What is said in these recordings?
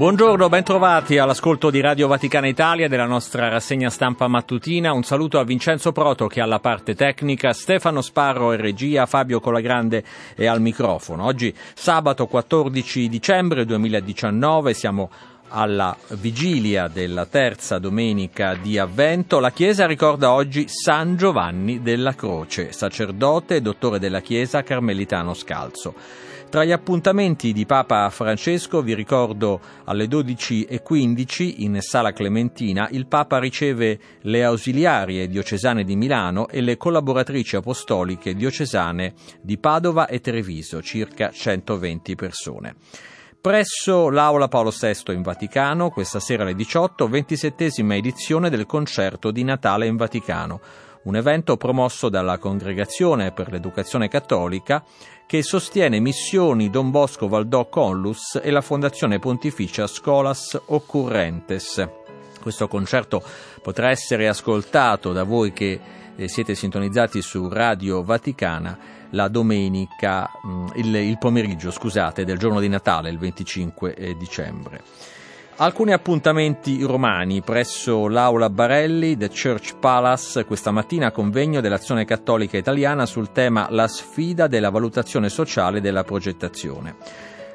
Buongiorno, bentrovati all'ascolto di Radio Vaticana Italia della nostra rassegna stampa mattutina. Un saluto a Vincenzo Proto che ha la parte tecnica, Stefano Sparro e regia, Fabio Colagrande è al microfono. Oggi sabato 14 dicembre 2019 siamo alla vigilia della terza domenica di Avvento, la Chiesa ricorda oggi San Giovanni della Croce, sacerdote e dottore della Chiesa carmelitano scalzo. Tra gli appuntamenti di Papa Francesco vi ricordo alle 12.15 in Sala Clementina il Papa riceve le ausiliarie diocesane di Milano e le collaboratrici apostoliche diocesane di Padova e Treviso, circa 120 persone. Presso l'Aula Paolo VI in Vaticano, questa sera alle 18, 27 edizione del concerto di Natale in Vaticano un evento promosso dalla Congregazione per l'Educazione Cattolica che sostiene missioni Don Bosco Valdò Conlus e la Fondazione Pontificia Scholas Occurrentes. Questo concerto potrà essere ascoltato da voi che eh, siete sintonizzati su Radio Vaticana la domenica, mm, il, il pomeriggio, scusate, del giorno di Natale, il 25 eh, dicembre. Alcuni appuntamenti romani presso l'Aula Barelli, The Church Palace, questa mattina convegno dell'Azione Cattolica Italiana sul tema La sfida della valutazione sociale della progettazione.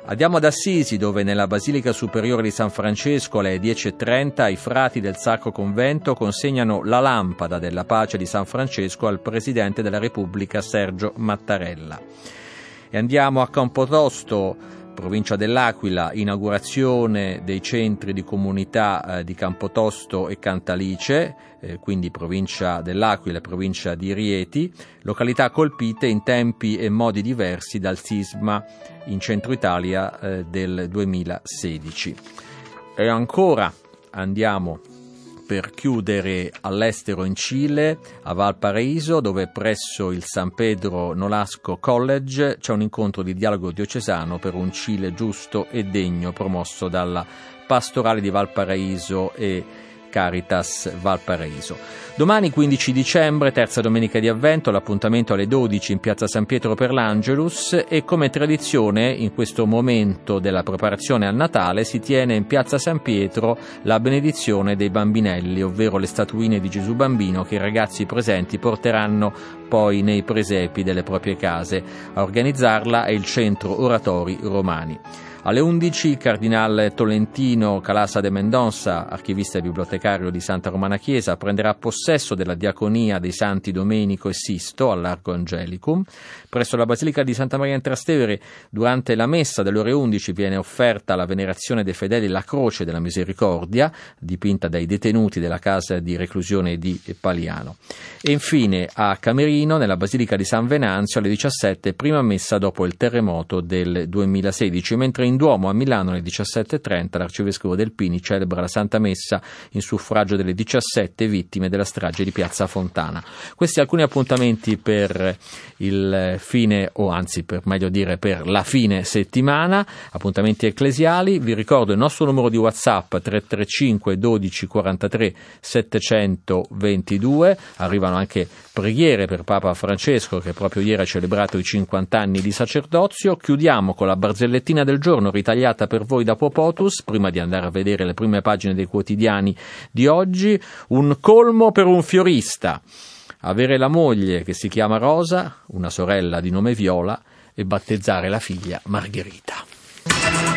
Andiamo ad Assisi, dove nella Basilica Superiore di San Francesco alle 10.30 i frati del Sacro Convento consegnano la lampada della pace di San Francesco al Presidente della Repubblica Sergio Mattarella. E andiamo a Campotosto, provincia dell'Aquila, inaugurazione dei centri di comunità eh, di Campotosto e Cantalice, eh, quindi provincia dell'Aquila e provincia di Rieti, località colpite in tempi e modi diversi dal sisma in centro Italia eh, del 2016. E ancora andiamo per chiudere all'estero in Cile, a Valparaiso, dove presso il San Pedro Nolasco College c'è un incontro di dialogo diocesano per un Cile giusto e degno promosso dalla pastorale di Valparaiso e Caritas Valparaiso. Domani 15 dicembre, terza domenica di avvento, l'appuntamento alle 12 in piazza San Pietro per l'Angelus e come tradizione in questo momento della preparazione al Natale si tiene in piazza San Pietro la benedizione dei bambinelli, ovvero le statuine di Gesù bambino che i ragazzi presenti porteranno poi nei presepi delle proprie case. A organizzarla è il centro Oratori Romani. Alle 11 il cardinale Tolentino Calasa de Mendonça, archivista e bibliotecario di Santa Romana Chiesa, prenderà possesso della diaconia dei Santi Domenico e Sisto all'Arco Angelicum. Presso la Basilica di Santa Maria in Trastevere, durante la messa delle ore 11 viene offerta alla venerazione dei fedeli la Croce della Misericordia, dipinta dai detenuti della casa di reclusione di Paliano. E infine a Camerino, nella Basilica di San Venanzio, alle 17, prima messa dopo il terremoto del 2016, mentre in in Duomo a Milano alle 17.30 l'arcivescovo del Pini celebra la Santa Messa in suffragio delle 17 vittime della strage di Piazza Fontana. Questi alcuni appuntamenti per il fine, o anzi per meglio dire per la fine settimana, appuntamenti ecclesiali. Vi ricordo il nostro numero di WhatsApp 335 12 43 722. Arrivano anche preghiere per Papa Francesco che proprio ieri ha celebrato i 50 anni di sacerdozio. Chiudiamo con la barzellettina del giorno ritagliata per voi da Popotus, prima di andare a vedere le prime pagine dei quotidiani di oggi, un colmo per un fiorista. Avere la moglie che si chiama Rosa, una sorella di nome Viola, e battezzare la figlia Margherita.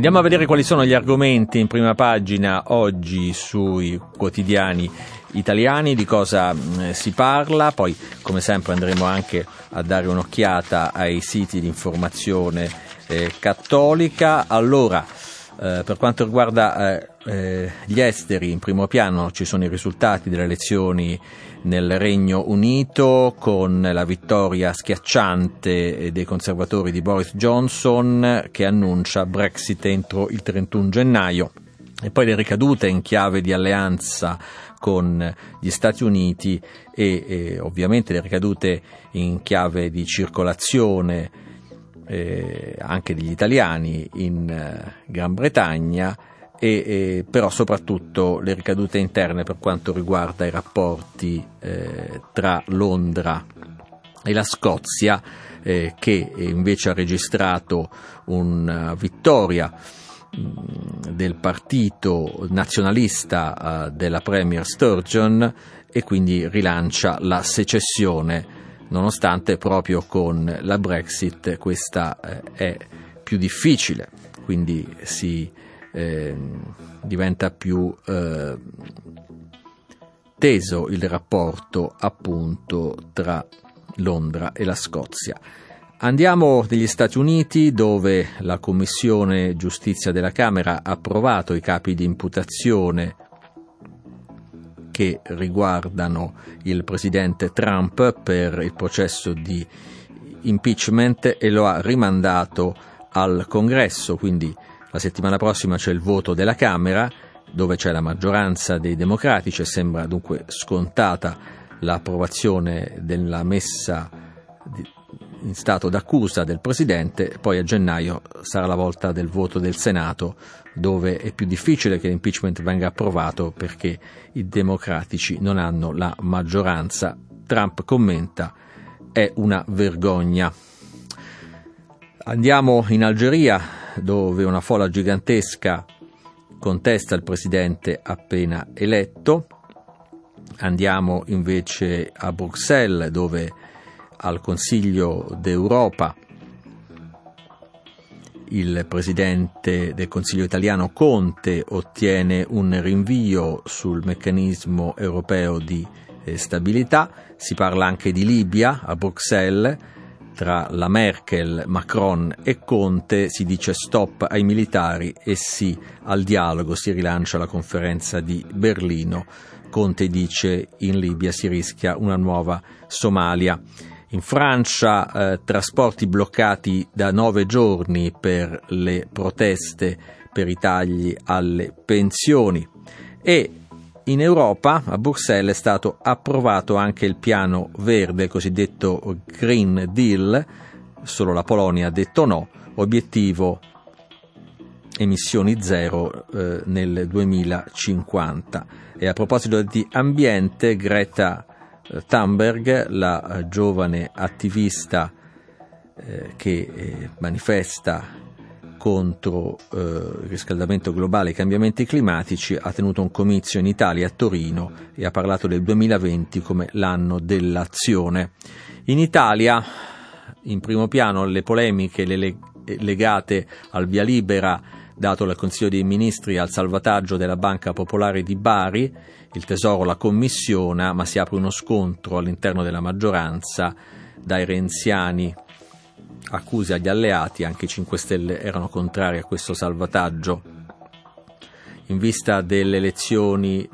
Andiamo a vedere quali sono gli argomenti in prima pagina oggi sui quotidiani italiani, di cosa mm, si parla, poi come sempre andremo anche a dare un'occhiata ai siti di informazione eh, cattolica. Allora, eh, per quanto riguarda eh, eh, gli esteri, in primo piano ci sono i risultati delle elezioni nel Regno Unito con la vittoria schiacciante dei conservatori di Boris Johnson che annuncia Brexit entro il 31 gennaio. E poi le ricadute in chiave di alleanza con gli Stati Uniti e, e ovviamente le ricadute in chiave di circolazione eh, anche degli italiani in eh, Gran Bretagna e, e, però soprattutto le ricadute interne per quanto riguarda i rapporti eh, tra Londra e la Scozia eh, che invece ha registrato una vittoria mm, del partito nazionalista uh, della Premier Sturgeon e quindi rilancia la secessione nonostante proprio con la Brexit questa eh, è più difficile, quindi si eh, diventa più eh, teso il rapporto appunto tra Londra e la Scozia. Andiamo negli Stati Uniti dove la Commissione Giustizia della Camera ha approvato i capi di imputazione che riguardano il presidente Trump per il processo di impeachment e lo ha rimandato al Congresso, quindi la settimana prossima c'è il voto della Camera dove c'è la maggioranza dei democratici e sembra dunque scontata l'approvazione della messa in stato d'accusa del Presidente, poi a gennaio sarà la volta del voto del Senato dove è più difficile che l'impeachment venga approvato perché i democratici non hanno la maggioranza. Trump commenta è una vergogna. Andiamo in Algeria dove una folla gigantesca contesta il presidente appena eletto. Andiamo invece a Bruxelles dove al Consiglio d'Europa il presidente del Consiglio italiano Conte ottiene un rinvio sul meccanismo europeo di eh, stabilità, si parla anche di Libia a Bruxelles, tra la Merkel, Macron e Conte si dice stop ai militari e sì al dialogo, si rilancia la conferenza di Berlino. Conte dice in Libia si rischia una nuova Somalia. In Francia eh, trasporti bloccati da nove giorni per le proteste per i tagli alle pensioni e in Europa, a Bruxelles, è stato approvato anche il piano verde, il cosiddetto Green Deal, solo la Polonia ha detto no, obiettivo emissioni zero eh, nel 2050. E a proposito di ambiente, Greta Thunberg, la giovane attivista eh, che eh, manifesta contro eh, il riscaldamento globale e i cambiamenti climatici, ha tenuto un comizio in Italia a Torino e ha parlato del 2020 come l'anno dell'azione. In Italia, in primo piano, le polemiche le legate al via libera dato dal Consiglio dei Ministri al salvataggio della Banca Popolare di Bari, il Tesoro la commissiona, ma si apre uno scontro all'interno della maggioranza dai renziani accuse agli alleati, anche i 5 Stelle erano contrari a questo salvataggio. In vista delle elezioni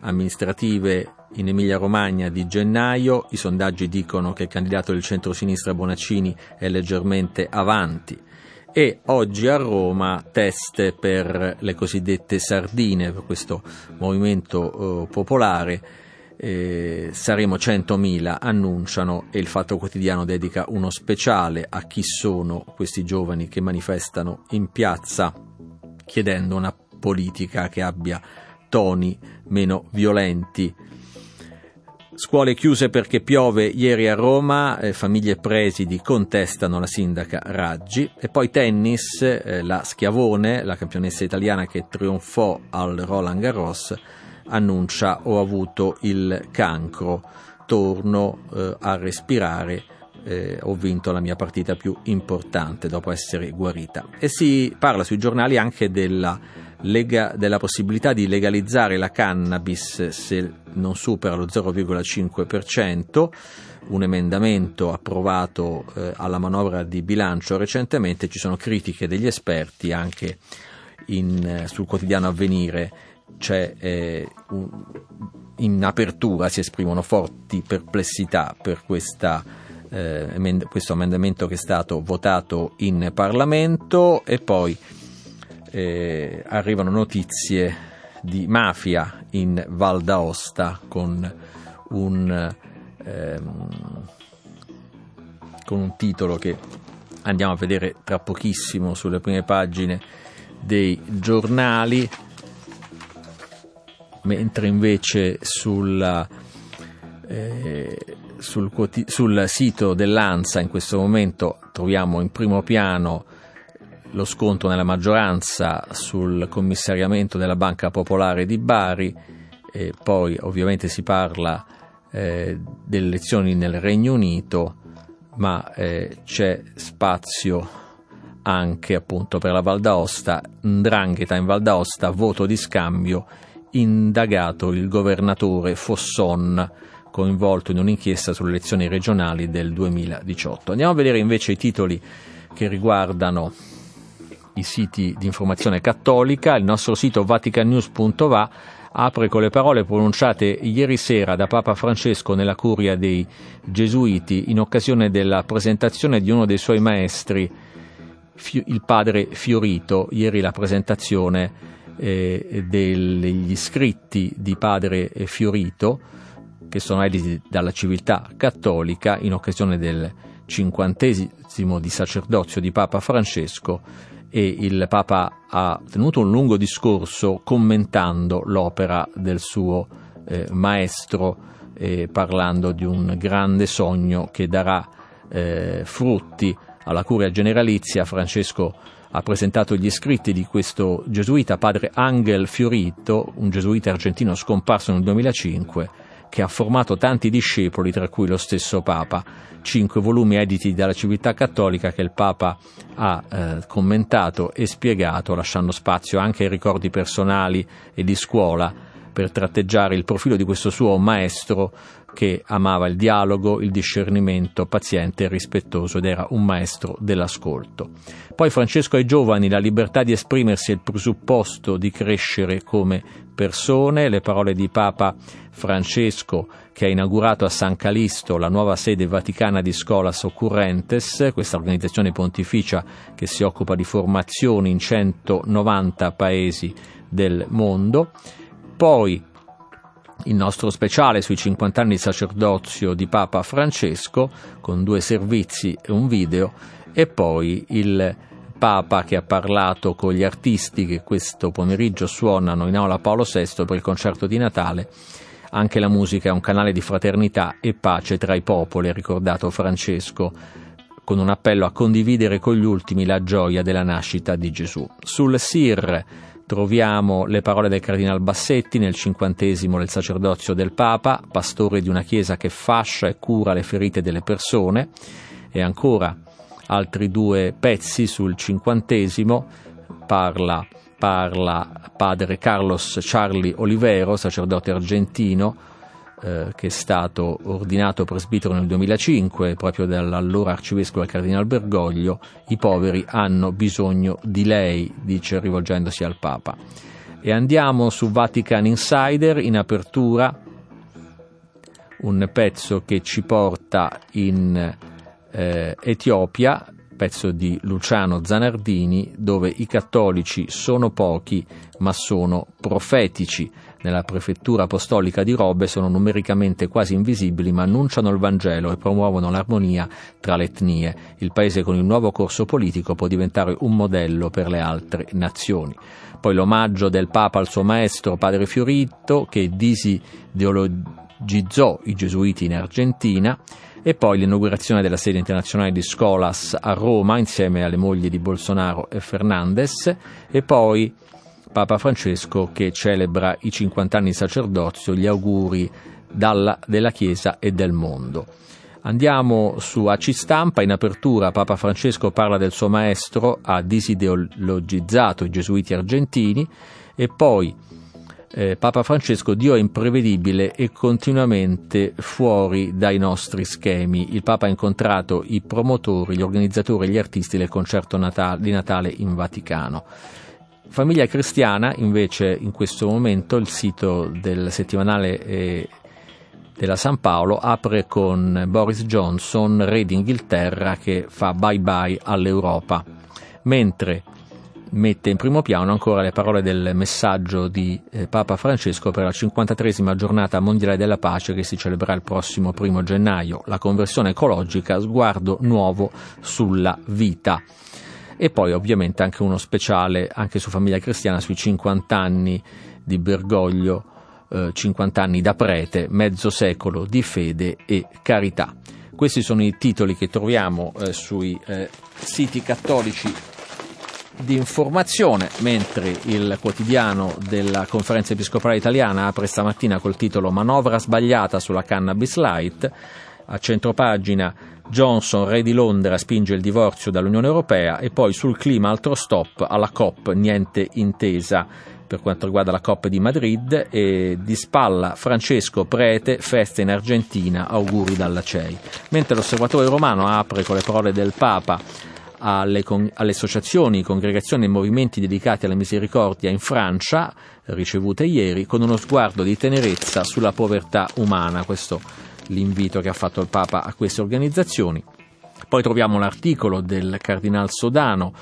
amministrative in Emilia-Romagna di gennaio, i sondaggi dicono che il candidato del centro-sinistra Bonaccini è leggermente avanti e oggi a Roma test per le cosiddette sardine, per questo movimento eh, popolare. Eh, saremo 100.000, annunciano, e il Fatto Quotidiano dedica uno speciale a chi sono questi giovani che manifestano in piazza chiedendo una politica che abbia toni meno violenti. Scuole chiuse perché piove ieri a Roma, eh, famiglie presidi contestano la sindaca Raggi. E poi tennis, eh, la Schiavone, la campionessa italiana che trionfò al Roland Garros, annuncia ho avuto il cancro, torno eh, a respirare, eh, ho vinto la mia partita più importante dopo essere guarita. E si parla sui giornali anche della lega, della possibilità di legalizzare la cannabis se non supera lo 0,5%, un emendamento approvato eh, alla manovra di bilancio recentemente, ci sono critiche degli esperti anche in, eh, sul quotidiano avvenire. C'è eh, un, in apertura si esprimono forti perplessità per questa, eh, emend- questo emendamento che è stato votato in Parlamento e poi eh, arrivano notizie di mafia in Val d'Aosta con un, ehm, con un titolo che andiamo a vedere tra pochissimo sulle prime pagine dei giornali, mentre invece sulla, eh, sul, sul sito dell'ANSA in questo momento troviamo in primo piano lo scontro nella maggioranza sul commissariamento della Banca Popolare di Bari e poi ovviamente si parla eh, delle elezioni nel Regno Unito, ma eh, c'è spazio anche appunto per la Val d'Aosta, Ndrangheta in Val d'Aosta, voto di scambio, indagato il governatore Fosson coinvolto in un'inchiesta sulle elezioni regionali del 2018. Andiamo a vedere invece i titoli che riguardano i siti di informazione cattolica, il nostro sito vaticannews.va apre con le parole pronunciate ieri sera da Papa Francesco nella curia dei Gesuiti in occasione della presentazione di uno dei suoi maestri, il padre Fiorito. Ieri la presentazione eh, degli scritti di padre Fiorito, che sono editi dalla civiltà cattolica in occasione del cinquantesimo di sacerdozio di Papa Francesco e il Papa ha tenuto un lungo discorso commentando l'opera del suo eh, maestro, eh, parlando di un grande sogno che darà eh, frutti alla curia generalizia. Francesco ha presentato gli scritti di questo gesuita, padre Angel Fiorito, un gesuita argentino scomparso nel 2005 che ha formato tanti discepoli, tra cui lo stesso Papa. Cinque volumi editi dalla civiltà cattolica che il Papa ha eh, commentato e spiegato, lasciando spazio anche ai ricordi personali e di scuola per tratteggiare il profilo di questo suo maestro che amava il dialogo, il discernimento paziente e rispettoso ed era un maestro dell'ascolto. Poi Francesco ai giovani la libertà di esprimersi è il presupposto di crescere come persone, le parole di Papa Francesco che ha inaugurato a San Calisto la nuova sede vaticana di Scholas Occurrentes, questa organizzazione pontificia che si occupa di formazioni in 190 paesi del mondo. Poi il nostro speciale sui 50 anni di sacerdozio di Papa Francesco, con due servizi e un video, e poi il Papa che ha parlato con gli artisti che questo pomeriggio suonano in aula Paolo VI per il concerto di Natale. Anche la musica è un canale di fraternità e pace tra i popoli, ha ricordato Francesco, con un appello a condividere con gli ultimi la gioia della nascita di Gesù. Sul SIR troviamo le parole del Cardinal Bassetti nel cinquantesimo del sacerdozio del Papa, pastore di una chiesa che fascia e cura le ferite delle persone, e ancora altri due pezzi sul cinquantesimo. Parla, parla padre Carlos Charlie Olivero, sacerdote argentino, eh, che è stato ordinato presbitero nel 2005 proprio dall'allora arcivescovo del cardinal Bergoglio, i poveri hanno bisogno di lei, dice rivolgendosi al Papa. E andiamo su Vatican Insider in apertura, un pezzo che ci porta in eh, Etiopia, pezzo di Luciano Zanardini, dove i cattolici sono pochi ma sono profetici nella prefettura apostolica di Robe sono numericamente quasi invisibili ma annunciano il Vangelo e promuovono l'armonia tra le etnie. Il paese con il nuovo corso politico può diventare un modello per le altre nazioni. Poi l'omaggio del Papa al suo maestro Padre Fiorito che disideologizzò i gesuiti in Argentina e poi l'inaugurazione della sede internazionale di Scolas a Roma insieme alle mogli di Bolsonaro e Fernandez e poi Papa Francesco che celebra i 50 anni di sacerdozio, gli auguri dalla, della Chiesa e del mondo. Andiamo su AC Stampa, in apertura Papa Francesco parla del suo maestro, ha disideologizzato i gesuiti argentini e poi eh, Papa Francesco, Dio è imprevedibile e continuamente fuori dai nostri schemi. Il Papa ha incontrato i promotori, gli organizzatori, gli artisti del concerto Natale, di Natale in Vaticano. Famiglia Cristiana, invece, in questo momento il sito del settimanale eh, della San Paolo apre con Boris Johnson, re d'Inghilterra, che fa bye bye all'Europa, mentre mette in primo piano ancora le parole del messaggio di eh, Papa Francesco per la 53esima giornata mondiale della pace che si celebrerà il prossimo primo gennaio, la conversione ecologica, sguardo nuovo sulla vita. E poi ovviamente anche uno speciale anche su Famiglia Cristiana sui 50 anni di Bergoglio, eh, 50 anni da prete, mezzo secolo di fede e carità. Questi sono i titoli che troviamo eh, sui eh, siti cattolici di informazione, mentre il quotidiano della conferenza episcopale italiana apre stamattina col titolo Manovra sbagliata sulla cannabis light. A centropagina Johnson, re di Londra, spinge il divorzio dall'Unione Europea e poi sul clima altro stop alla COP, niente intesa per quanto riguarda la Coppa di Madrid e di spalla Francesco Prete, festa in Argentina, auguri dalla CEI. Mentre l'osservatore romano apre con le parole del Papa alle, con, alle associazioni, congregazioni e movimenti dedicati alla misericordia in Francia, ricevute ieri, con uno sguardo di tenerezza sulla povertà umana. Questo l'invito che ha fatto il Papa a queste organizzazioni. Poi troviamo l'articolo del Cardinal Sodano,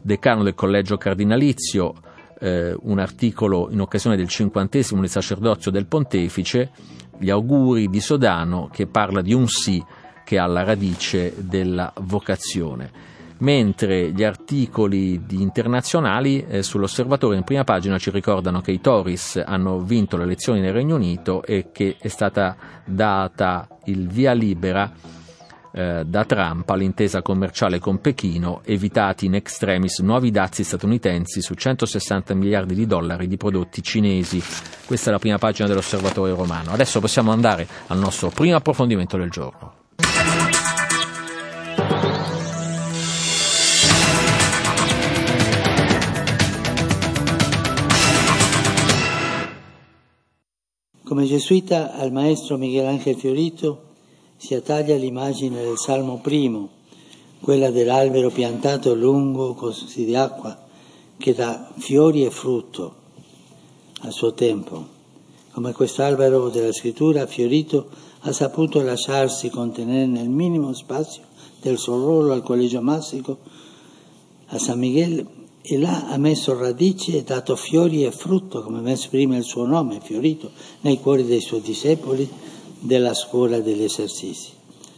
decano del Collegio Cardinalizio, eh, un articolo in occasione del cinquantesimo del sacerdozio del Pontefice, gli auguri di Sodano che parla di un sì che ha la radice della vocazione mentre gli articoli internazionali eh, sull'osservatore in prima pagina ci ricordano che i Tories hanno vinto le elezioni nel Regno Unito e che è stata data il via libera eh, da Trump all'intesa commerciale con Pechino, evitati in extremis nuovi dazi statunitensi su 160 miliardi di dollari di prodotti cinesi. Questa è la prima pagina dell'osservatore romano. Adesso possiamo andare al nostro primo approfondimento del giorno. Come gesuita al maestro Michelangelo Fiorito si attaglia l'immagine del Salmo primo, quella dell'albero piantato lungo corsi di acqua che dà fiori e frutto al suo tempo. Come questo albero della scrittura, Fiorito ha saputo lasciarsi contenere nel minimo spazio del suo ruolo al collegio massico a San Miguel e là ha messo radici e dato fiori e frutto, come esprime il suo nome, fiorito, nei cuori dei suoi discepoli della scuola degli esercizi.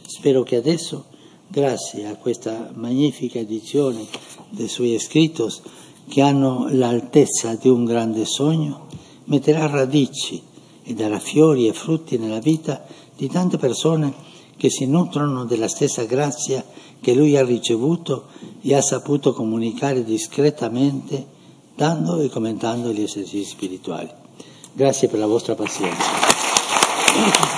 Spero che adesso, grazie a questa magnifica edizione dei suoi scritos, che hanno l'altezza di un grande sogno, metterà radici e darà fiori e frutti nella vita di tante persone che si nutrono della stessa grazia che lui ha ricevuto e ha saputo comunicare discretamente dando e commentando gli esercizi spirituali. Grazie per la vostra pazienza.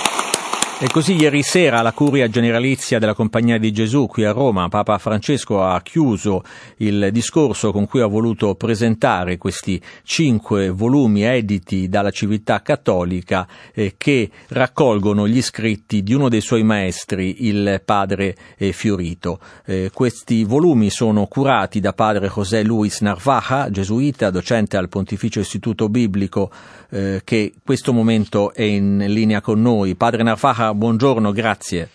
E così ieri sera alla curia generalizia della Compagnia di Gesù qui a Roma, Papa Francesco ha chiuso il discorso con cui ha voluto presentare questi cinque volumi editi dalla civiltà cattolica eh, che raccolgono gli scritti di uno dei suoi maestri, il padre eh, Fiorito. Eh, questi volumi sono curati da padre José Luis Narvaja, gesuita, docente al Pontificio Istituto Biblico, eh, che in questo momento è in linea con noi. Padre Narvaja, buongiorno, grazie.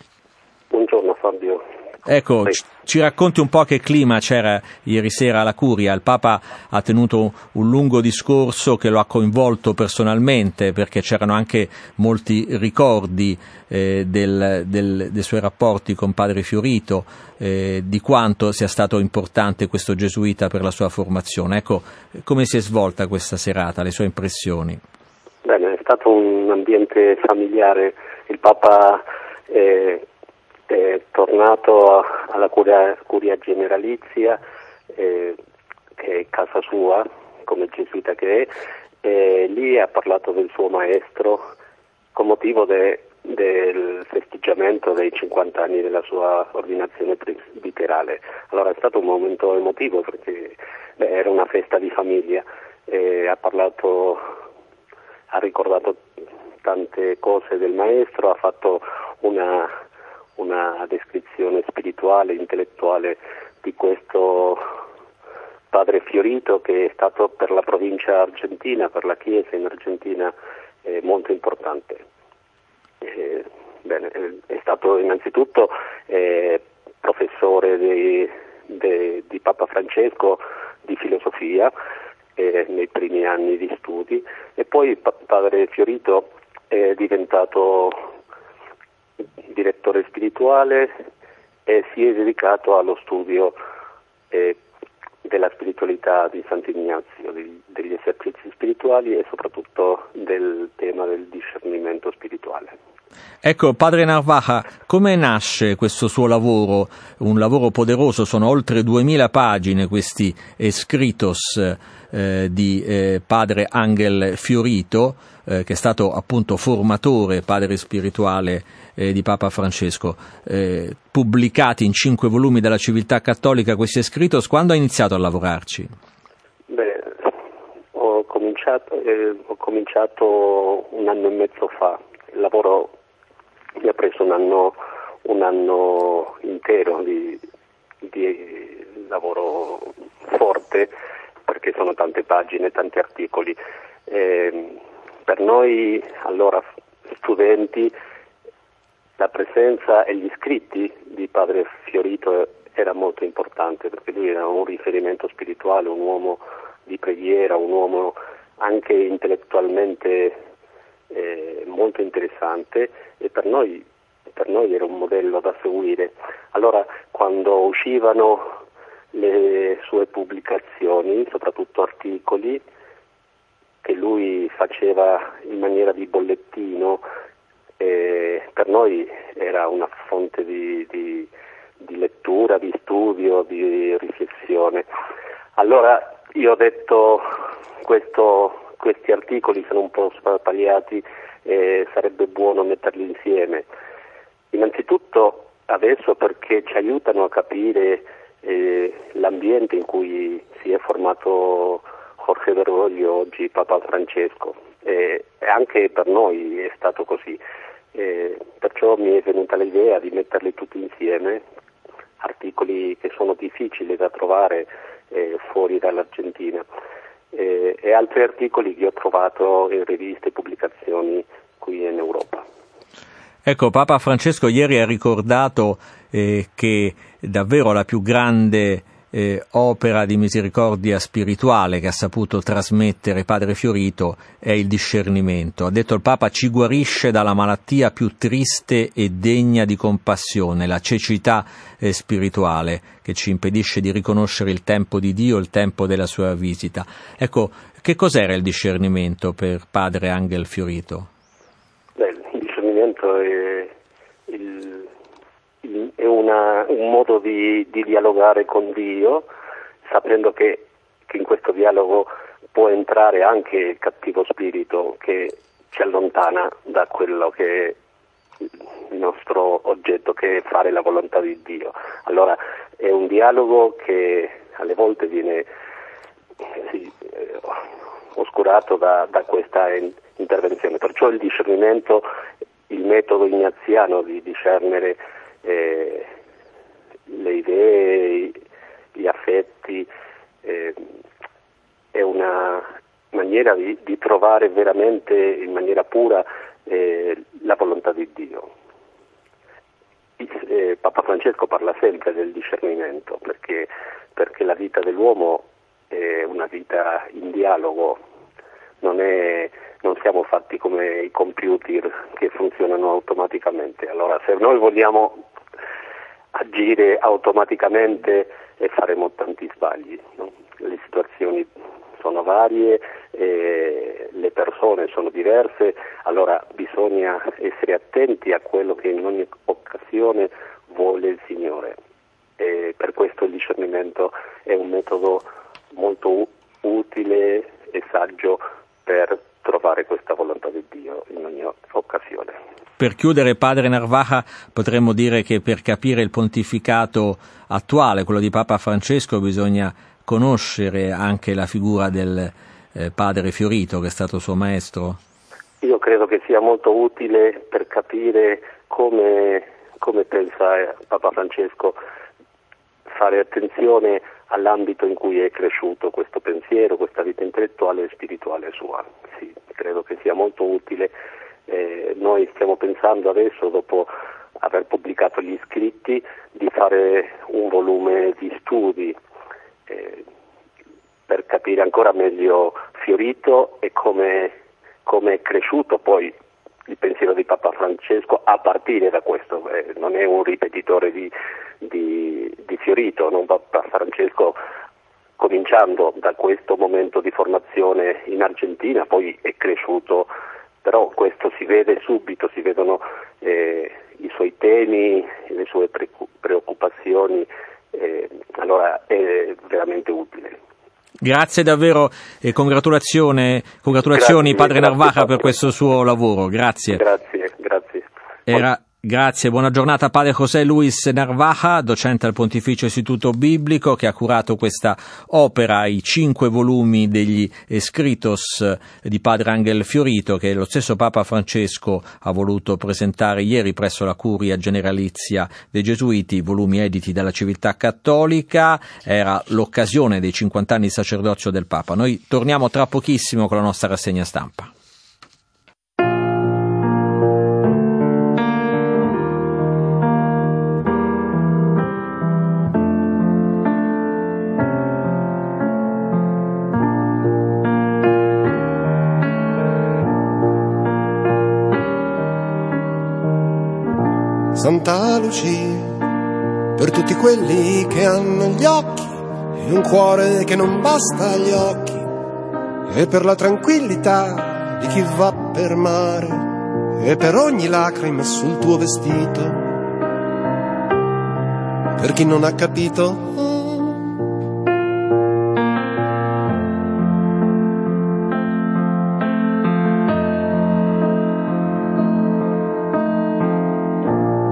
Buongiorno Fabio. Ecco, sì. ci racconti un po' che clima c'era ieri sera alla Curia. Il Papa ha tenuto un lungo discorso che lo ha coinvolto personalmente perché c'erano anche molti ricordi eh, del, del, dei suoi rapporti con Padre Fiorito, eh, di quanto sia stato importante questo gesuita per la sua formazione. Ecco, come si è svolta questa serata, le sue impressioni? Bene, è stato un ambiente familiare il Papa è, è tornato alla curia, curia generalizia, eh, che è casa sua, come gesuita che è, e lì ha parlato del suo maestro con motivo de, del festeggiamento dei 50 anni della sua ordinazione presbiterale. Allora è stato un momento emotivo perché beh, era una festa di famiglia ha parlato ha ricordato tante cose del maestro, ha fatto una, una descrizione spirituale, intellettuale di questo padre Fiorito che è stato per la provincia argentina, per la Chiesa in Argentina eh, molto importante. Eh, bene, è stato innanzitutto eh, professore di, di, di, Papa Francesco di filosofia eh, nei primi anni di studi e poi pa- padre Fiorito è diventato direttore spirituale e si è dedicato allo studio eh, della spiritualità di Sant'Ignazio, degli esercizi spirituali e soprattutto del tema del discernimento spirituale. Ecco, padre Narvaja, come nasce questo suo lavoro? Un lavoro poderoso, sono oltre 2000 pagine questi escritos eh, di eh, padre Angel Fiorito, eh, che è stato appunto formatore, padre spirituale eh, di Papa Francesco, eh, pubblicati in cinque volumi dalla civiltà cattolica questi escritos, quando ha iniziato a lavorarci? Beh, ho cominciato, eh, ho cominciato un anno e mezzo fa, il lavoro mi ha preso un anno, un anno intero di, di lavoro forte perché sono tante pagine, tanti articoli. Eh, per noi allora studenti la presenza e gli scritti di padre Fiorito era molto importante perché lui era un riferimento spirituale, un uomo di preghiera, un uomo anche intellettualmente eh, molto interessante e per noi, per noi era un modello da seguire. Allora quando uscivano le sue pubblicazioni, soprattutto articoli, che lui faceva in maniera di bollettino, eh, per noi era una fonte di, di, di, lettura, di studio, di riflessione. Allora io ho detto questo, questi articoli sono un po' sparpagliati e sarebbe buono metterli insieme. Innanzitutto adesso perché ci aiutano a capire eh, l'ambiente in cui si è formato Jorge Bergoglio, oggi Papa Francesco, e anche per noi è stato così. E perciò mi è venuta l'idea di metterli tutti insieme, articoli che sono difficili da trovare eh, fuori dall'Argentina eh, e altri articoli che ho trovato in riviste e pubblicazioni qui in Europa. Ecco, Papa Francesco ieri ha ricordato eh, che davvero la più grande eh, opera di misericordia spirituale che ha saputo trasmettere Padre Fiorito è il discernimento. Ha detto il Papa ci guarisce dalla malattia più triste e degna di compassione, la cecità eh, spirituale che ci impedisce di riconoscere il tempo di Dio, il tempo della sua visita. Ecco, che cos'era il discernimento per Padre Angel Fiorito? Beh, il discernimento è è una, un modo di, di, dialogare con Dio, sapendo che, che, in questo dialogo può entrare anche il cattivo spirito che ci allontana da quello che è il nostro oggetto, che è fare la volontà di Dio. Allora è un dialogo che alle volte viene sì, eh, oscurato da, da questa intervenzione, perciò il discernimento, il metodo ignaziano di discernere eh, le idee, gli affetti, eh, è una maniera di, di, trovare veramente in maniera pura eh, la volontà di Dio. Eh, Papa Francesco parla sempre del discernimento perché, perché la vita dell'uomo è una vita in dialogo, non, è, non, siamo fatti come i computer che funzionano automaticamente. Allora se noi vogliamo agire automaticamente e faremo tanti sbagli. No? Le situazioni sono varie, eh, le persone sono diverse, allora bisogna essere attenti a quello che in ogni occasione vuole il Signore. E per questo il discernimento è un metodo molto utile e saggio per trovare questa volontà di Dio in ogni occasione. Per chiudere, padre Narvaja, potremmo dire che per capire il pontificato attuale, quello di Papa Francesco, bisogna conoscere anche la figura del eh, padre Fiorito, che è stato suo maestro? io credo che sia molto utile per capire come, come pensa Papa Francesco fare attenzione all'ambito in cui è cresciuto questo pensiero, questa vita intellettuale e spirituale sua. Sì, credo che sia molto utile. Eh, noi stiamo pensando adesso, dopo aver pubblicato gli scritti, di fare un volume di studi eh, per capire ancora meglio Fiorito e come, come è cresciuto poi il pensiero di Papa Francesco a partire da questo, eh, non è un ripetitore di, di, di Fiorito, non Papa Francesco cominciando da questo momento di formazione in Argentina, poi è cresciuto, però questo si vede subito, si vedono eh, i suoi temi, le sue preoccupazioni, eh, allora è veramente utile. Grazie davvero e congratulazioni, congratulazioni grazie, padre Narvaja per questo suo lavoro. Grazie. Grazie, grazie. Era Grazie, buona giornata padre José Luis Narvaja, docente al Pontificio Istituto Biblico che ha curato questa opera, i cinque volumi degli Escritos di padre Angel Fiorito che lo stesso Papa Francesco ha voluto presentare ieri presso la Curia Generalizia dei Gesuiti, volumi editi dalla civiltà cattolica, era l'occasione dei 50 anni di sacerdozio del Papa. Noi torniamo tra pochissimo con la nostra rassegna stampa. Quelli che hanno gli occhi e un cuore che non basta agli occhi, e per la tranquillità di chi va per mare, e per ogni lacrima sul tuo vestito, per chi non ha capito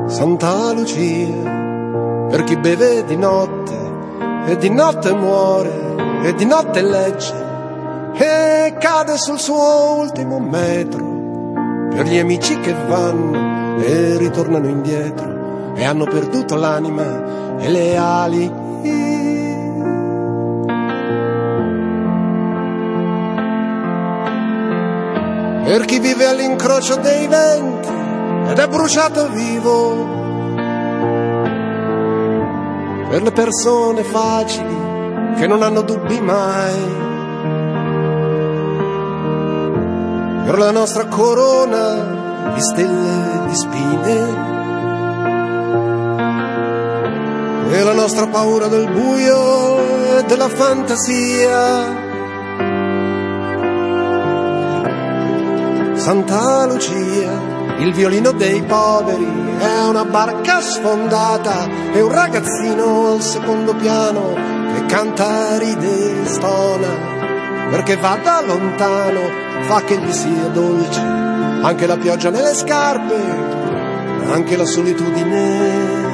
Santa Lucia, per chi beve di notte e di notte muore e di notte legge e cade sul suo ultimo metro, per gli amici che vanno e ritornano indietro e hanno perduto l'anima e le ali. Per chi vive all'incrocio dei venti ed è bruciato vivo per le persone facili che non hanno dubbi mai. Per la nostra corona di stelle e di spine. E la nostra paura del buio e della fantasia. Santa Lucia il violino dei poveri è una barca sfondata e un ragazzino al secondo piano che canta, ride e stona. Perché va da lontano, fa che gli sia dolce, anche la pioggia nelle scarpe, anche la solitudine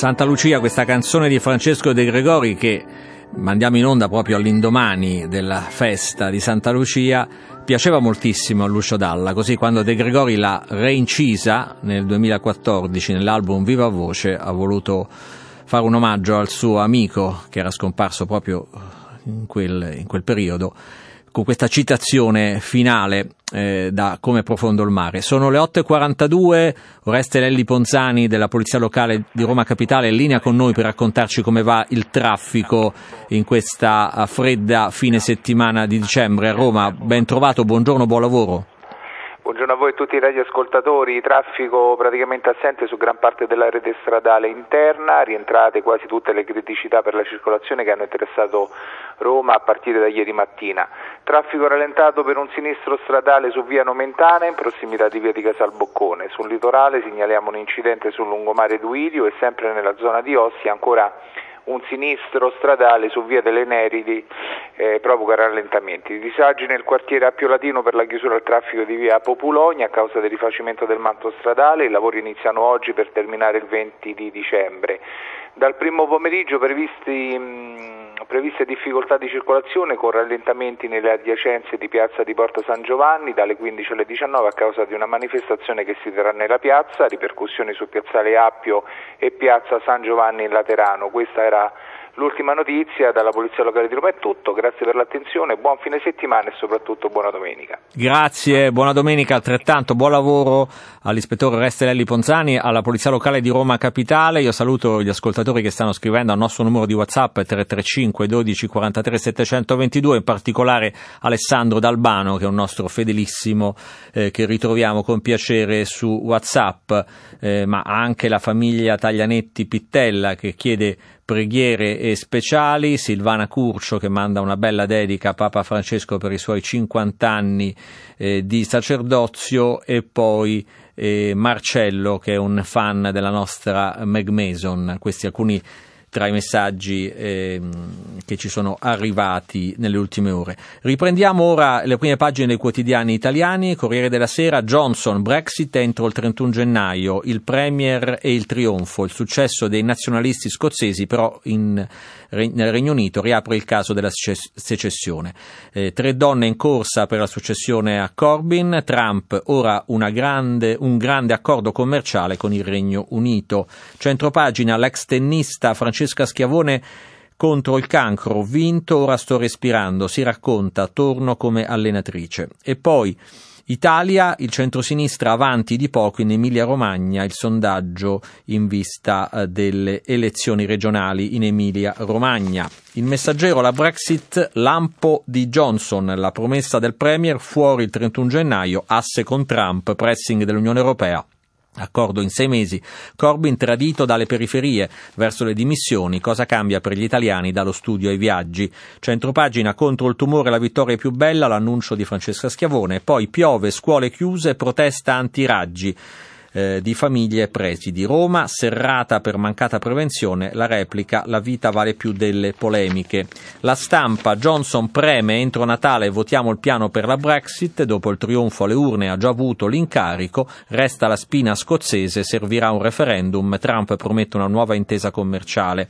Santa Lucia, questa canzone di Francesco De Gregori che mandiamo in onda proprio all'indomani della festa di Santa Lucia, piaceva moltissimo a Lucio Dalla, così quando De Gregori l'ha reincisa nel 2014 nell'album Viva Voce ha voluto fare un omaggio al suo amico che era scomparso proprio in quel, in quel periodo con questa citazione finale eh, da Come profondo il mare. Sono le 8.42, Oreste Lelli Ponzani della Polizia Locale di Roma Capitale è in linea con noi per raccontarci come va il traffico in questa eh, fredda fine settimana di dicembre a Roma. Ben trovato, buongiorno, buon lavoro. Buongiorno a voi e tutti i radioascoltatori, traffico praticamente assente su gran parte della rete stradale interna, rientrate quasi tutte le criticità per la circolazione che hanno interessato Roma a partire da ieri mattina. Traffico rallentato per un sinistro stradale su via Nomentana in prossimità di via di Casalboccone. Sul litorale segnaliamo un incidente sul lungomare Duilio e sempre nella zona di Ossia ancora un sinistro stradale su via delle Neridi eh, provoca rallentamenti. Disagi nel quartiere Appio Latino per la chiusura al traffico di via Populogna a causa del rifacimento del manto stradale, i lavori iniziano oggi per terminare il 20 di dicembre. Dal primo pomeriggio previsti mh, previste difficoltà di circolazione con rallentamenti nelle adiacenze di piazza di Porta San Giovanni dalle 15 alle 19 a causa di una manifestazione che si terrà nella piazza, ripercussioni su piazzale Appio e piazza San Giovanni in Laterano. Questa era L'ultima notizia dalla Polizia Locale di Roma è tutto, grazie per l'attenzione, buon fine settimana e soprattutto buona domenica. Grazie, buona domenica altrettanto, buon lavoro all'ispettore Restellelli Ponzani, alla Polizia Locale di Roma Capitale. Io saluto gli ascoltatori che stanno scrivendo al nostro numero di WhatsApp 335 12 43 722, in particolare Alessandro D'Albano che è un nostro fedelissimo eh, che ritroviamo con piacere su WhatsApp, eh, ma anche la famiglia Taglianetti Pittella che chiede preghiere e speciali, Silvana Curcio che manda una bella dedica a Papa Francesco per i suoi 50 anni eh, di sacerdozio. E poi eh, Marcello che è un fan della nostra Meg Mason, questi alcuni tra i messaggi eh, che ci sono arrivati nelle ultime ore. Riprendiamo ora le prime pagine dei quotidiani italiani. Corriere della Sera, Johnson, Brexit entro il 31 gennaio, il Premier e il trionfo, il successo dei nazionalisti scozzesi però in, nel Regno Unito riapre il caso della secessione. Eh, tre donne in corsa per la successione a Corbyn, Trump ora grande, un grande accordo commerciale con il Regno Unito. Centropagina, l'ex tennista Francesca Schiavone contro il cancro, vinto, ora sto respirando, si racconta, torno come allenatrice. E poi Italia, il centrosinistra avanti di poco in Emilia-Romagna, il sondaggio in vista eh, delle elezioni regionali in Emilia-Romagna. Il messaggero, la Brexit, lampo di Johnson, la promessa del Premier fuori il 31 gennaio, asse con Trump, pressing dell'Unione Europea. Accordo in sei mesi, Corbyn tradito dalle periferie. Verso le dimissioni, cosa cambia per gli italiani dallo studio ai viaggi. Centropagina contro il tumore la vittoria più bella, l'annuncio di Francesca Schiavone, poi piove, scuole chiuse, protesta antiraggi eh, di famiglie presidi. Roma, serrata per mancata prevenzione, la replica, la vita vale più delle polemiche. La stampa, Johnson preme entro Natale votiamo il piano per la Brexit, dopo il trionfo alle urne ha già avuto l'incarico, resta la spina scozzese, servirà un referendum, Trump promette una nuova intesa commerciale.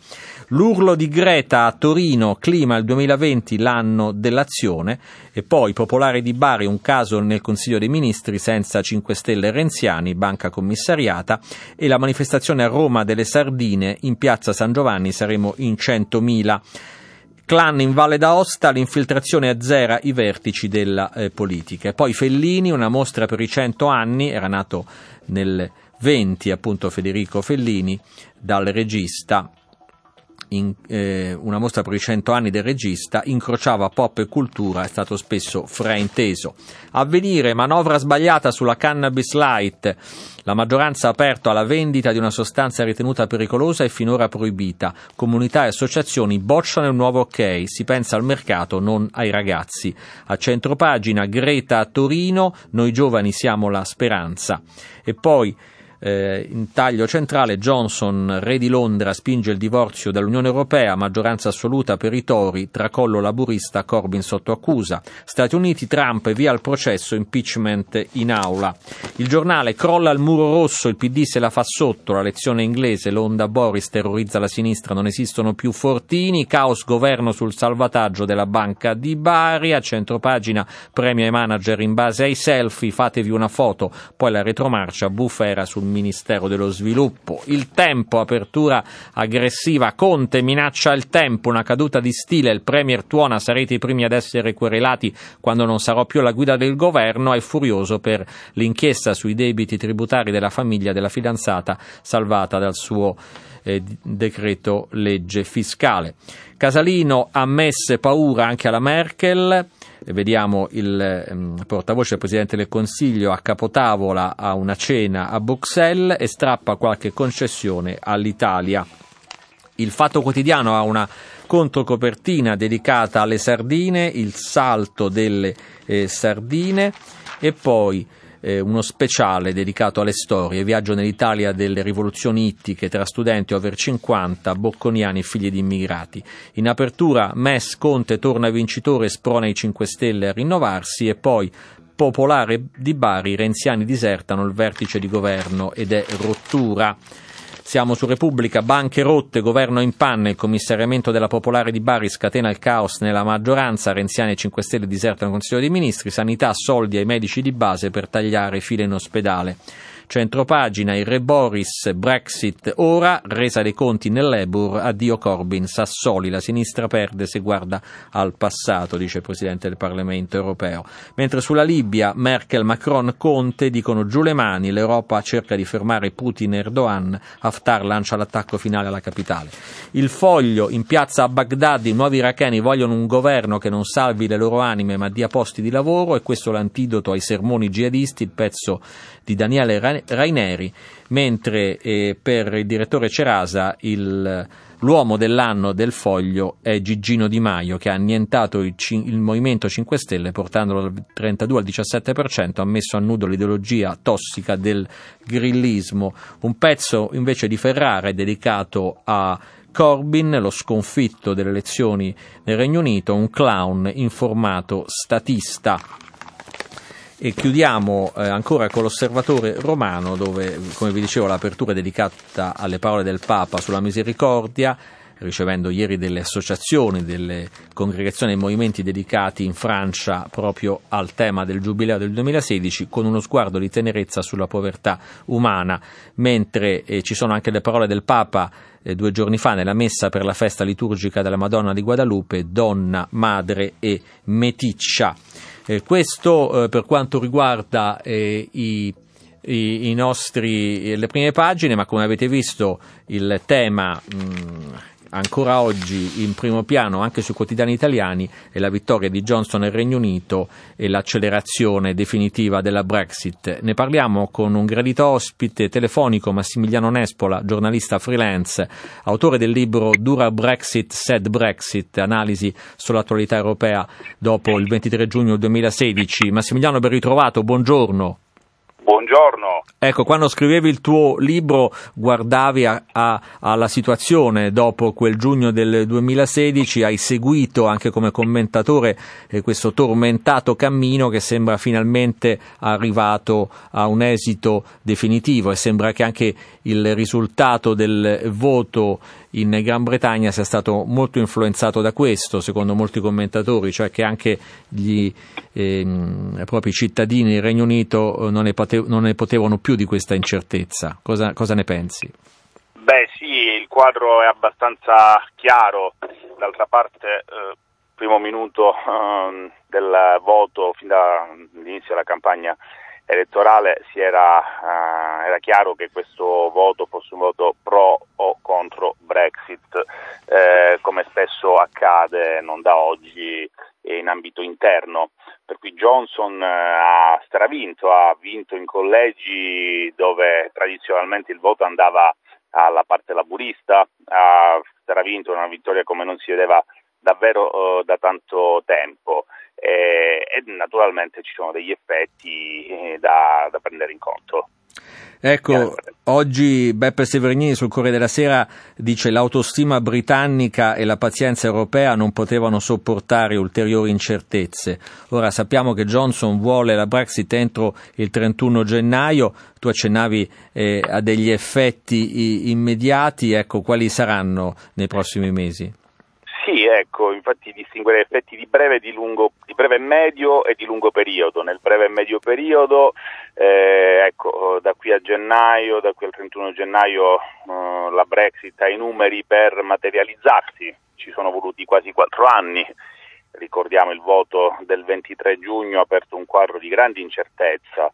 L'urlo di Greta a Torino, clima il 2020 l'anno dell'azione e poi Popolare di Bari, un caso nel Consiglio dei Ministri senza 5 Stelle renziani, banca commissariata e la manifestazione a Roma delle Sardine in piazza San Giovanni saremo in 100.000. Clan in Valle d'Aosta, l'infiltrazione azzera i vertici della eh, politica. E poi Fellini, una mostra per i 100 anni, era nato nel 20 appunto Federico Fellini, dal regista in, eh, una mostra per i 100 anni del regista, incrociava pop e cultura, è stato spesso frainteso. Avvenire, manovra sbagliata sulla cannabis light. La maggioranza ha aperto alla vendita di una sostanza ritenuta pericolosa e finora proibita. Comunità e associazioni bocciano il nuovo ok, si pensa al mercato, non ai ragazzi. A centropagina Greta a Torino, noi giovani siamo la speranza. E poi Eh, in taglio centrale Johnson, re di Londra, spinge il divorzio dall'Unione Europea, maggioranza assoluta per i Tori, tracollo laburista, Corbyn sotto accusa. Stati Uniti, Trump via al processo, impeachment in aula. Il giornale crolla il muro rosso, il PD se la fa sotto, la lezione inglese, l'onda Boris terrorizza la sinistra, non esistono più fortini, caos governo sul salvataggio della banca di Bari, a centropagina premio ai manager in base ai selfie, fatevi una foto, poi la retromarcia, bufera sul Ministero dello Sviluppo. Il tempo, apertura aggressiva, Conte minaccia il tempo, una caduta di stile, il Premier tuona, sarete i primi ad essere querelati quando non sarò più alla guida del governo, è furioso per l'inchiesta sui debiti tributari della famiglia della fidanzata salvata dal suo eh, decreto legge fiscale. Casalino ha messe paura anche alla Merkel vediamo il um, portavoce del Presidente del Consiglio a capotavola a una cena a Bruxelles e strappa qualche concessione all'Italia. Il Fatto Quotidiano ha una controcopertina dedicata alle sardine, il salto delle eh, sardine e poi eh, uno speciale dedicato alle storie, viaggio nell'Italia delle rivoluzioni ittiche tra studenti over 50, bocconiani e figli di immigrati. In apertura Mess Conte torna vincitore e sprona i 5 Stelle a rinnovarsi e poi Popolare di Bari, i renziani disertano il vertice di governo ed è rottura. Siamo su Repubblica, banche rotte, governo in panne, il commissariamento della Popolare di Bari scatena il caos nella maggioranza, Renziani e 5 Stelle disertano il Consiglio dei Ministri, sanità, soldi ai medici di base per tagliare file in ospedale. Centropagina, il re Boris, Brexit ora, resa dei conti nell'Ebur, addio Corbyn, Sassoli, la sinistra perde se guarda al passato, dice il Presidente del Parlamento europeo. Mentre sulla Libia, Merkel, Macron, Conte dicono giù le mani, l'Europa cerca di fermare Putin e Erdogan, Haftar lancia l'attacco finale alla capitale. Il foglio, in piazza a Baghdad, i nuovi iracheni vogliono un governo che non salvi le loro anime ma dia posti di lavoro e questo l'antidoto ai sermoni jihadisti, il pezzo di Daniele Raineri, mentre eh, per il direttore Cerasa il, l'uomo dell'anno del foglio è Gigino Di Maio che ha annientato il, il Movimento 5 Stelle portandolo dal 32 al 17%, ha messo a nudo l'ideologia tossica del grillismo. Un pezzo invece di Ferrara è dedicato a Corbyn, lo sconfitto delle elezioni nel Regno Unito, un clown in formato statista. E chiudiamo eh, ancora con l'osservatore romano, dove, come vi dicevo, l'apertura è dedicata alle parole del Papa sulla misericordia, ricevendo ieri delle associazioni, delle congregazioni e movimenti dedicati in Francia proprio al tema del Giubileo del 2016, con uno sguardo di tenerezza sulla povertà umana, mentre eh, ci sono anche le parole del Papa eh, due giorni fa nella messa per la festa liturgica della Madonna di Guadalupe, donna, madre e meticcia. Eh, questo eh, per quanto riguarda eh, i, i, i nostri, le prime pagine, ma come avete visto il tema mh, ancora oggi in primo piano anche sui quotidiani italiani è la vittoria di Johnson nel Regno Unito e l'accelerazione definitiva della Brexit. Ne parliamo con un gradito ospite telefonico Massimiliano Nespola, giornalista freelance, autore del libro Dura Brexit, Sad Brexit, analisi sull'attualità europea dopo il 23 giugno 2016. Massimiliano, ben ritrovato, buongiorno. Buongiorno. Ecco, quando scrivevi il tuo libro guardavi a, a, alla situazione dopo quel giugno del 2016, hai seguito anche come commentatore eh, questo tormentato cammino che sembra finalmente arrivato a un esito definitivo e sembra che anche il risultato del voto in Gran Bretagna sia stato molto influenzato da questo, secondo molti commentatori, cioè che anche gli eh, propri cittadini del Regno Unito non ne, potev- non ne, potevano più di questa incertezza. Cosa, cosa ne pensi? Beh sì, il quadro è abbastanza chiaro, d'altra parte eh, primo minuto eh, del voto fin dall'inizio della campagna elettorale era, uh, era, chiaro che questo voto fosse un voto pro o contro Brexit, eh, come spesso accade non da oggi in ambito interno. Per cui Johnson eh, ha stravinto, ha vinto in collegi dove tradizionalmente il voto andava alla parte laburista, ha stravinto una vittoria come non si vedeva davvero uh, da tanto tempo eh, e naturalmente ci sono degli effetti eh, da, da prendere in conto. Ecco, oggi Beppe Severnini sul Corriere della Sera dice l'autostima britannica e la pazienza europea non potevano sopportare ulteriori incertezze. Ora sappiamo che Johnson vuole la Brexit entro il 31 gennaio, tu accennavi eh, a degli effetti immediati, ecco, quali saranno nei prossimi mesi? Sì, ecco, infatti distinguere effetti di breve, di, lungo, di breve medio e di lungo periodo. Nel breve e medio periodo, eh, ecco, da qui a gennaio, da qui al 31 gennaio eh, la Brexit ha i numeri per materializzarsi, ci sono voluti quasi quattro anni. Ricordiamo il voto del 23 giugno ha aperto un quadro di grande incertezza.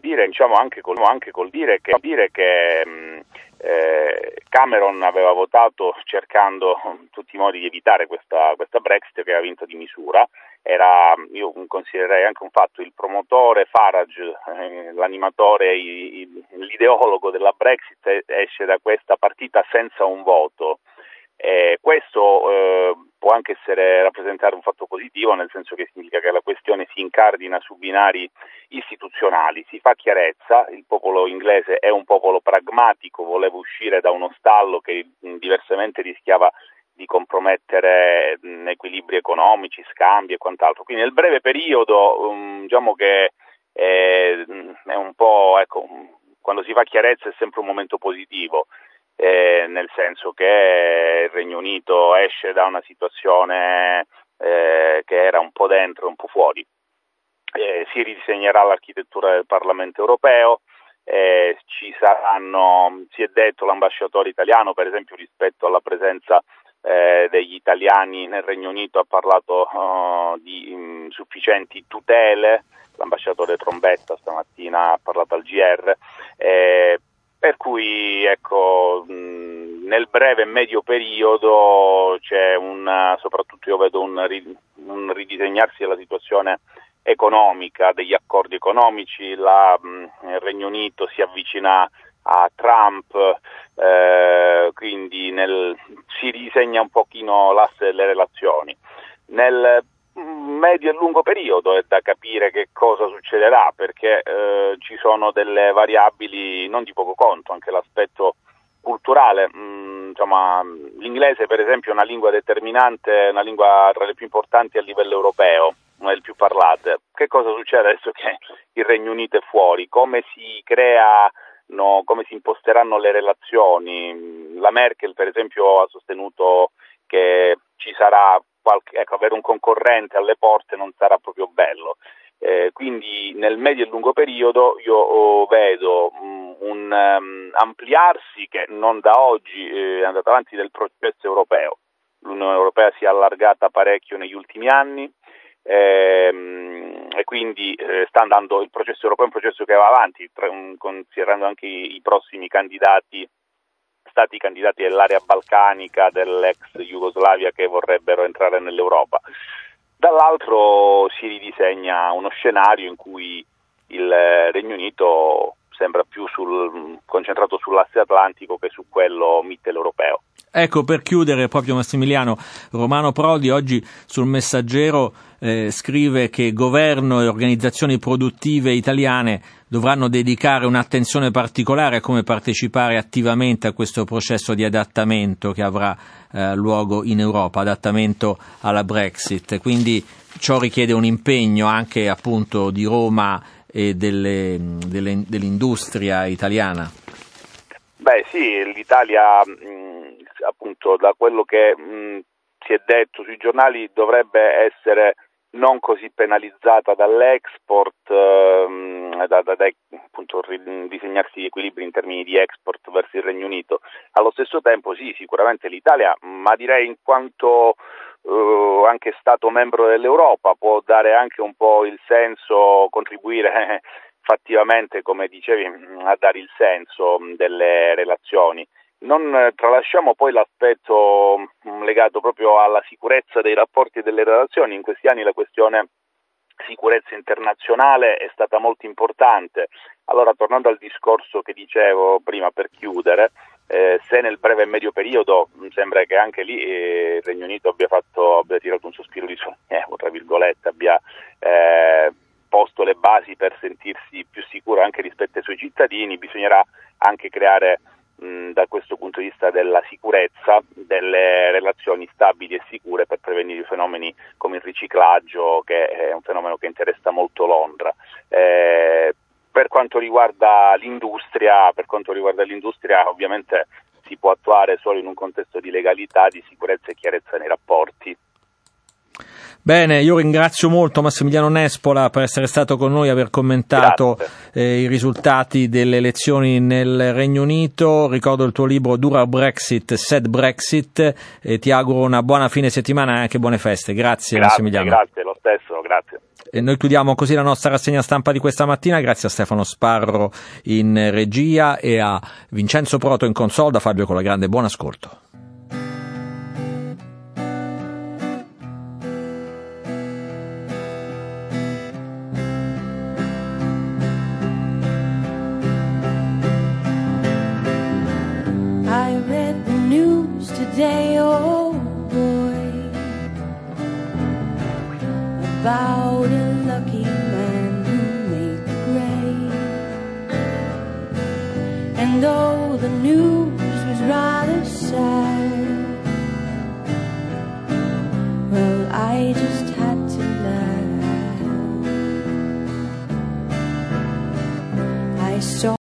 Dire, diciamo, anche, col, anche col dire che, dire che mh, eh, Cameron aveva votato cercando in tutti i modi di evitare questa, questa Brexit che aveva vinto di misura. Era, io considererei anche un fatto, il promotore Farage, eh, l'animatore, l'ideologo della Brexit esce da questa partita senza un voto. Eh, questo eh, può anche essere, rappresentare un fatto positivo, nel senso che significa che la questione si incardina su binari istituzionali, si fa chiarezza, il popolo inglese è un popolo pragmatico, voleva uscire da uno stallo che diversamente rischiava di compromettere mh, equilibri economici, scambi e quant'altro. Quindi nel breve periodo um, diciamo che è, è un po', ecco, quando si fa chiarezza è sempre un momento positivo eh, nel senso che il Regno Unito esce da una situazione eh, che era un po' dentro e un po' fuori. Eh, si ridisegnerà l'architettura del Parlamento europeo, eh, ci saranno, si è detto l'ambasciatore italiano per esempio rispetto alla presenza eh, degli italiani nel Regno Unito ha parlato uh, di um, sufficienti tutele, l'ambasciatore Trombetta stamattina ha parlato al GR, eh, per cui ecco, nel breve e medio periodo c'è un, soprattutto io vedo un, un ridisegnarsi della situazione economica, degli accordi economici, la, il Regno Unito si avvicina a Trump, eh, quindi nel, si ridisegna un pochino l'asse delle relazioni. Nel medio e lungo periodo è da capire che cosa succederà perché eh, ci sono delle variabili non di poco conto, anche l'aspetto culturale, mm, insomma, l'inglese per esempio è una lingua determinante, una lingua tra le più importanti a livello europeo, una delle più parlate. Che cosa succede adesso che il Regno Unito è fuori? Come si creano, come si imposteranno le relazioni? La Merkel per esempio ha sostenuto che ci sarà qualche, ecco, avere un concorrente alle porte non sarà proprio bello. Eh, quindi nel medio e lungo periodo io oh, vedo um, un um, ampliarsi che non da oggi eh, è andato avanti del processo europeo. L'Unione Europea si è allargata parecchio negli ultimi anni ehm, e quindi eh, sta andando il processo europeo è un processo che va avanti, tra, um, considerando anche i, i prossimi candidati stati candidati dell'area balcanica, dell'ex Jugoslavia che vorrebbero entrare nell'Europa. Dall'altro si ridisegna uno scenario in cui il Regno Unito sembra più sul, concentrato sull'asse atlantico che su quello mitteleuropeo. Ecco, per chiudere proprio Massimiliano, Romano Prodi oggi sul Messaggero eh, scrive che governo e organizzazioni produttive italiane dovranno dedicare un'attenzione particolare a come partecipare attivamente a questo processo di adattamento che avrà eh, luogo in Europa, adattamento alla Brexit. Quindi ciò richiede un impegno anche appunto di Roma e delle, delle, dell'industria italiana. Beh sì, l'Italia mh, appunto da quello che mh, si è detto sui giornali dovrebbe essere non così penalizzata dall'export, ehm, da, da, da appunto, disegnarsi equilibri in termini di export verso il Regno Unito. Allo stesso tempo sì, sicuramente l'Italia, ma direi in quanto eh, anche Stato membro dell'Europa può dare anche un po' il senso, contribuire fattivamente, come dicevi, a dare il senso delle relazioni. Non eh, tralasciamo poi l'aspetto mm, legato proprio alla sicurezza dei rapporti e delle relazioni. In questi anni la questione sicurezza internazionale è stata molto importante. Allora, tornando al discorso che dicevo prima per chiudere, eh, se nel breve e medio periodo mi mm, sembra che anche lì eh, il Regno Unito abbia, fatto, abbia tirato un sospiro di sollievo, tra virgolette, abbia eh, posto le basi per sentirsi più sicuro anche rispetto ai suoi cittadini, bisognerà anche creare mh, da questo punto di vista della sicurezza delle relazioni stabili e sicure per prevenire fenomeni come il riciclaggio, che è un fenomeno che interessa molto Londra. Per quanto riguarda l'industria, per quanto riguarda l'industria ovviamente si può attuare solo in un contesto di legalità, di sicurezza e chiarezza nei rapporti. Bene, io ringrazio molto Massimiliano Nespola per essere stato con noi e aver commentato eh, i risultati delle elezioni nel Regno Unito. Ricordo il tuo libro Dura Brexit, Sad Brexit e ti auguro una buona fine settimana e anche buone feste. Grazie, grazie Massimiliano. Grazie, lo stesso, grazie. E noi chiudiamo così la nostra rassegna stampa di questa mattina, grazie a Stefano Sparro in regia e a Vincenzo Proto in console, da Fabio Colagrande. Buon ascolto. Though the news was rather sad, well, I just